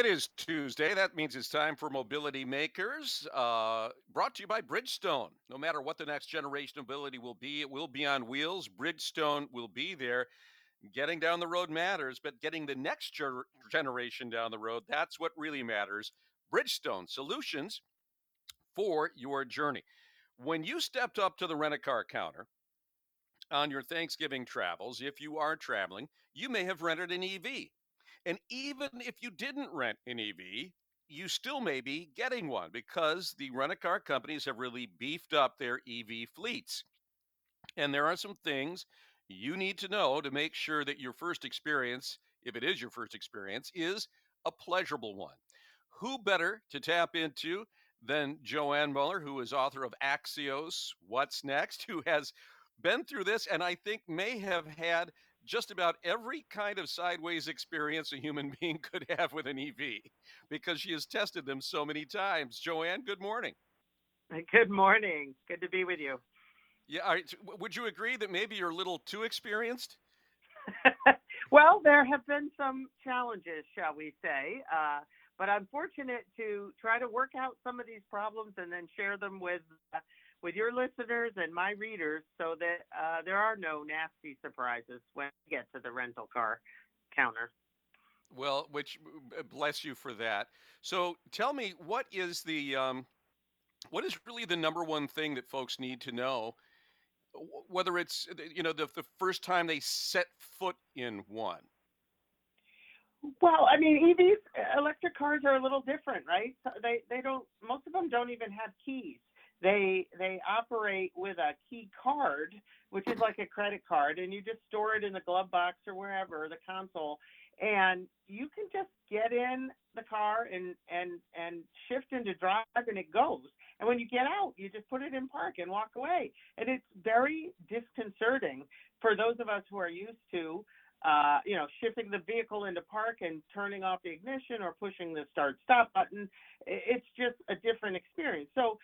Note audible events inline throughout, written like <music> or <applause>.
It is Tuesday. That means it's time for Mobility Makers, uh, brought to you by Bridgestone. No matter what the next generation of mobility will be, it will be on wheels. Bridgestone will be there. Getting down the road matters, but getting the next ger- generation down the road, that's what really matters. Bridgestone solutions for your journey. When you stepped up to the rent a car counter on your Thanksgiving travels, if you are traveling, you may have rented an EV. And even if you didn't rent an EV, you still may be getting one because the rent a car companies have really beefed up their EV fleets. And there are some things you need to know to make sure that your first experience, if it is your first experience, is a pleasurable one. Who better to tap into than Joann Muller, who is author of Axios What's Next, <laughs> who has been through this and I think may have had just about every kind of sideways experience a human <laughs> being could have with an EV because she has tested them so many times. Joann, good morning. Good morning. Good to be with you. Yeah, right. would you agree that maybe you're a little too experienced? <laughs> well, there have been some challenges, shall we say. Uh, but I'm fortunate to try to work out some of these problems and then share them with uh, with your listeners and my readers so that uh, there are no nasty surprises when we get to the rental car counter. Well, which bless you for that. So tell me, what is the um, what is really the number one thing that folks need to know? Whether it's you know the, the first time they set foot in one. Well, I mean, EVs, electric cars are a little different, right? They they don't. Most of them don't even have keys. They they operate with a key card, which is like a credit card, and you just store it in the glove box or wherever the console, and you can just get in the car and and and shift into drive, and it goes. And when you get out, you just put it in park and walk away. And it's very disconcerting for those of us who are used to uh, you know, shifting the vehicle into park and turning off the ignition or pushing the start stop button. It's just a different experience. So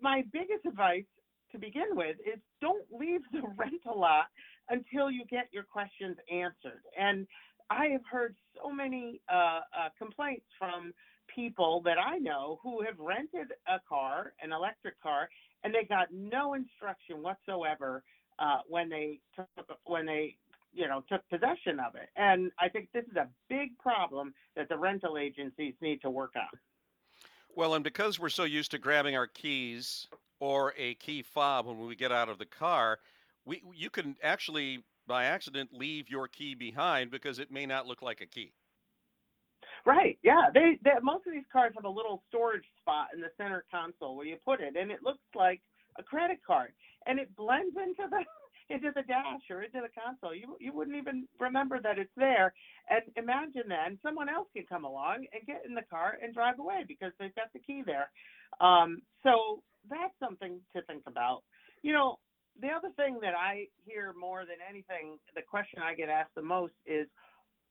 my biggest advice to begin with is don't leave the <laughs> rental lot until you get your questions answered. And I have heard so many uh, uh, complaints from people that I know who have rented a car, an electric car, and they got no instruction whatsoever uh, when they took when they you know took possession of it. And I think this is a big problem that the rental agencies need to work on. Well, and because we're so used to grabbing our keys or a key fob when we get out of the car, we you can actually by accident leave your key behind because it may not look like a key. Right. Yeah. They, they most of these cars have a little storage spot in the center console where you put it, and it looks like a credit card, and it blends into the <laughs> into the dash or into the console. You you wouldn't even remember that it's there. And imagine then someone else can come along and get in the car and drive away because they've got the key there. Um, so that's something to think about. You know, the other thing that I hear more than anything, the question I get asked the most is,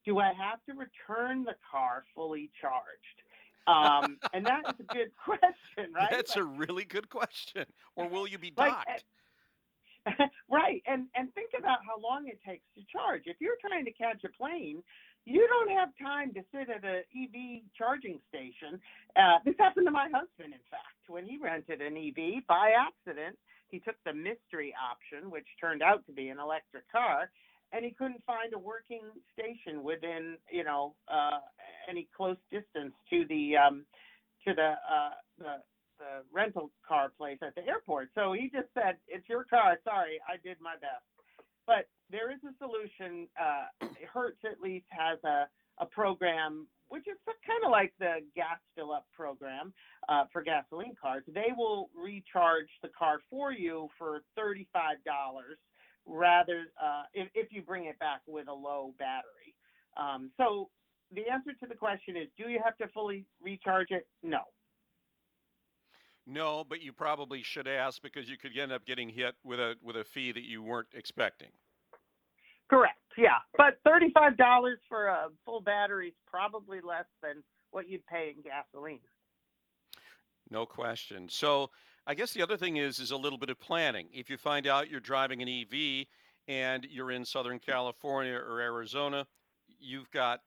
do I have to return the car fully charged? Um, and that's a good <laughs> question, right? That's like, a really good question. Or will you be <laughs> docked? Like, <laughs> right. And and think about how long it takes to charge. If you're trying to catch a plane, you don't have time to sit at an EV charging station. Uh, this happened to my husband, in fact, when he rented an EV by accident. He took the mystery option, which turned out to be an electric car, and he couldn't find a working station within, you know, uh, any close distance to the um, to the uh, the the rental car place at the airport. So he just said, "It's your car. Sorry, I did my best." But there is a solution. Uh, <coughs> Hertz at least has a a program which is kind of like the gas fill up program uh, for gasoline cars. They will recharge the car for you for thirty five dollars rather uh, if, if you bring it back with a low battery. Um, so the answer to the question is, do you have to fully recharge it? No. No, but you probably should ask because you could end up getting hit with a with a fee that you weren't expecting. Correct. Yeah, but thirty-five dollars for a full battery is probably less than what you'd pay in gasoline. No question. So I guess the other thing is is a little bit of planning. If you find out you're driving an EV and you're in Southern California or Arizona, you've got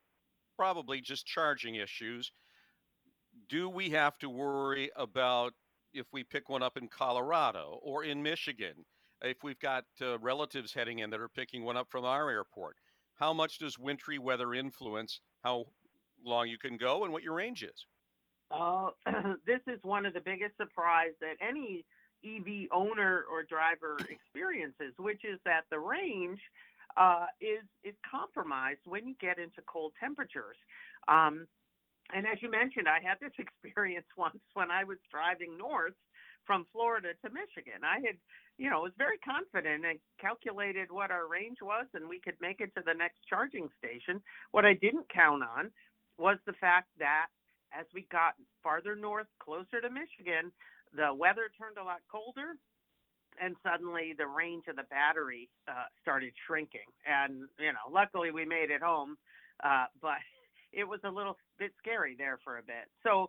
probably just charging issues. Do we have to worry about if we pick one up in Colorado or in Michigan? If we've got uh, relatives heading in that are picking one up from our airport, how much does wintry weather influence how long you can go and what your range is? Uh, <clears throat> this is one of the biggest surprise that any EV owner or driver <coughs> experiences, which is that the range uh, is is compromised when you get into cold temperatures. Um, and as you mentioned, I had this <laughs> experience once when I was driving north from Florida to Michigan. I had, you know, was very confident and calculated what our range was and we could make it to the next charging station. What I didn't count on was the fact that as we got farther north, closer to Michigan, the weather turned a lot colder and suddenly the range of the battery uh, started shrinking. And, you know, luckily we made it home, uh, but it was a little bit scary there for a bit. So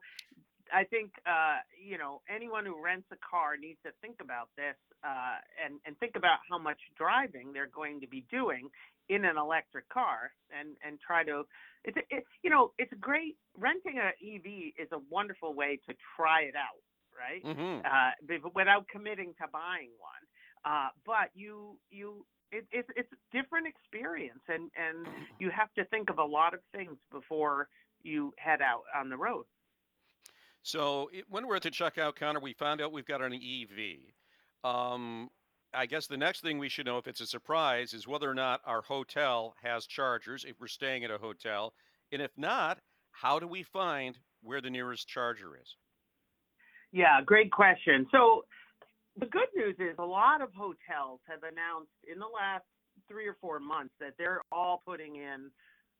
I think uh, you know anyone who rents a car needs to think about this uh, and and think about how much driving they're going to be doing in an electric car and and try to it's it, you know it's great renting an EV is a wonderful way to try it out right? Hmm uh, without committing to buying one uh, but you you it, it's it's a different experience and and you have to think of a lot of things before you head out on the road So it, when we're at the checkout counter, we found out we've got an EV. Um, I guess the next thing we should know, if it's a surprise, is whether or not our hotel has chargers, if we're staying at a hotel. And if not, how do we find where the nearest charger is? Yeah, great question. So the good news is a lot of hotels have announced in the last three or four months that they're all putting in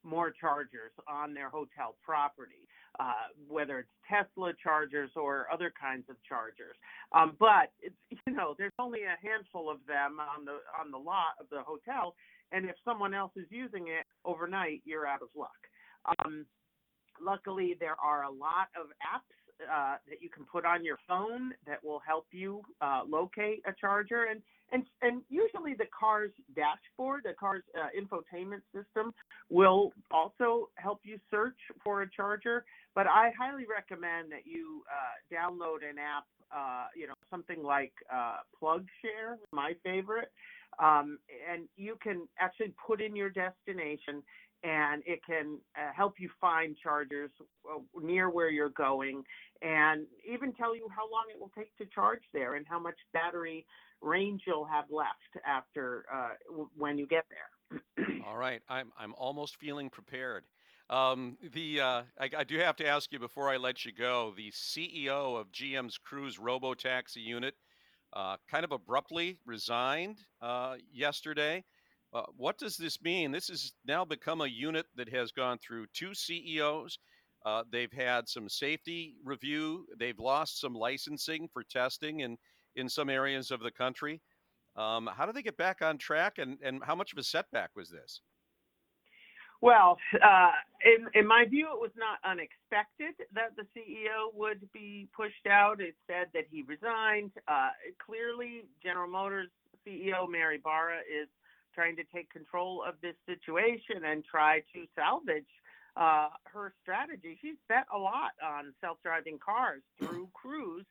more chargers on their hotel property, uh, whether it's Tesla chargers or other kinds of chargers. Um, but it's <laughs> you know there's only a handful of them on the on the lot of the hotel, and if someone else is using it overnight, you're out of luck. Um, luckily, there are a lot of apps uh, that you can put on your phone that will help you uh, locate a charger, and and and usually the car's dashboard, the car's uh, infotainment system, will also help you search for a charger. But I highly recommend that you uh, download an app, uh, you know, something like PlugShare, my favorite, um, and you can actually put in your destination and it can uh, help you find chargers uh, near where you're going and even tell you how long it will take to charge there and how much battery range you'll have left after uh, w- when you get there. <clears throat> All right, I'm I'm almost feeling prepared. Um, the uh, I, I do have to ask you before I let you go. The CEO of GM's Cruise Robo Taxi unit uh, kind of abruptly resigned uh, yesterday. Uh, what does this mean? This has now become a unit that has gone through two CEOs. Uh, they've had some safety review. They've lost some licensing for testing in in some areas of the country. Um, how do they get back on track, and and how much of a setback was this? Well, uh, in, in my view, it was not unexpected that the CEO would be pushed out. It said that he resigned. Uh, clearly, General Motors CEO Mary Barra is trying to take control of this situation and try to salvage uh, her strategy. She's bet a lot on self-driving cars through Cruise,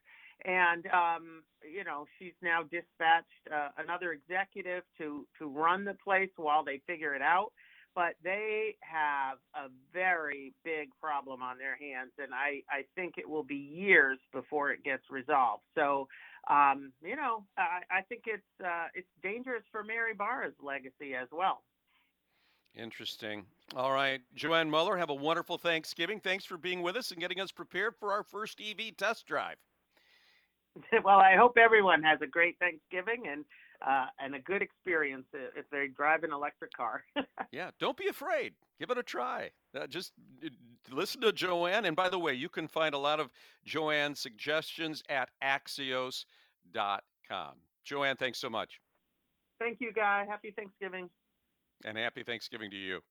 and um, you know she's now dispatched uh, another executive to to run the place while they figure it out. But they have a very big problem on their hands, and I I think it will be years before it gets resolved. So um, you know, I, I think it's uh, it's dangerous for Mary Barra's legacy as well. Interesting. All right, Joann Muller, have a wonderful Thanksgiving. Thanks for being with us and getting us prepared for our first EV test drive. <laughs> well, I hope everyone has a great Thanksgiving and uh, and a good experience if they drive an electric car. <laughs> Yeah, don't be afraid. Give it a try. Uh, just uh, listen to Joann. And by the way, you can find a lot of Joann's suggestions at axios dot com. Joann, thanks so much. Thank you, Guy. Happy Thanksgiving. And happy Thanksgiving to you.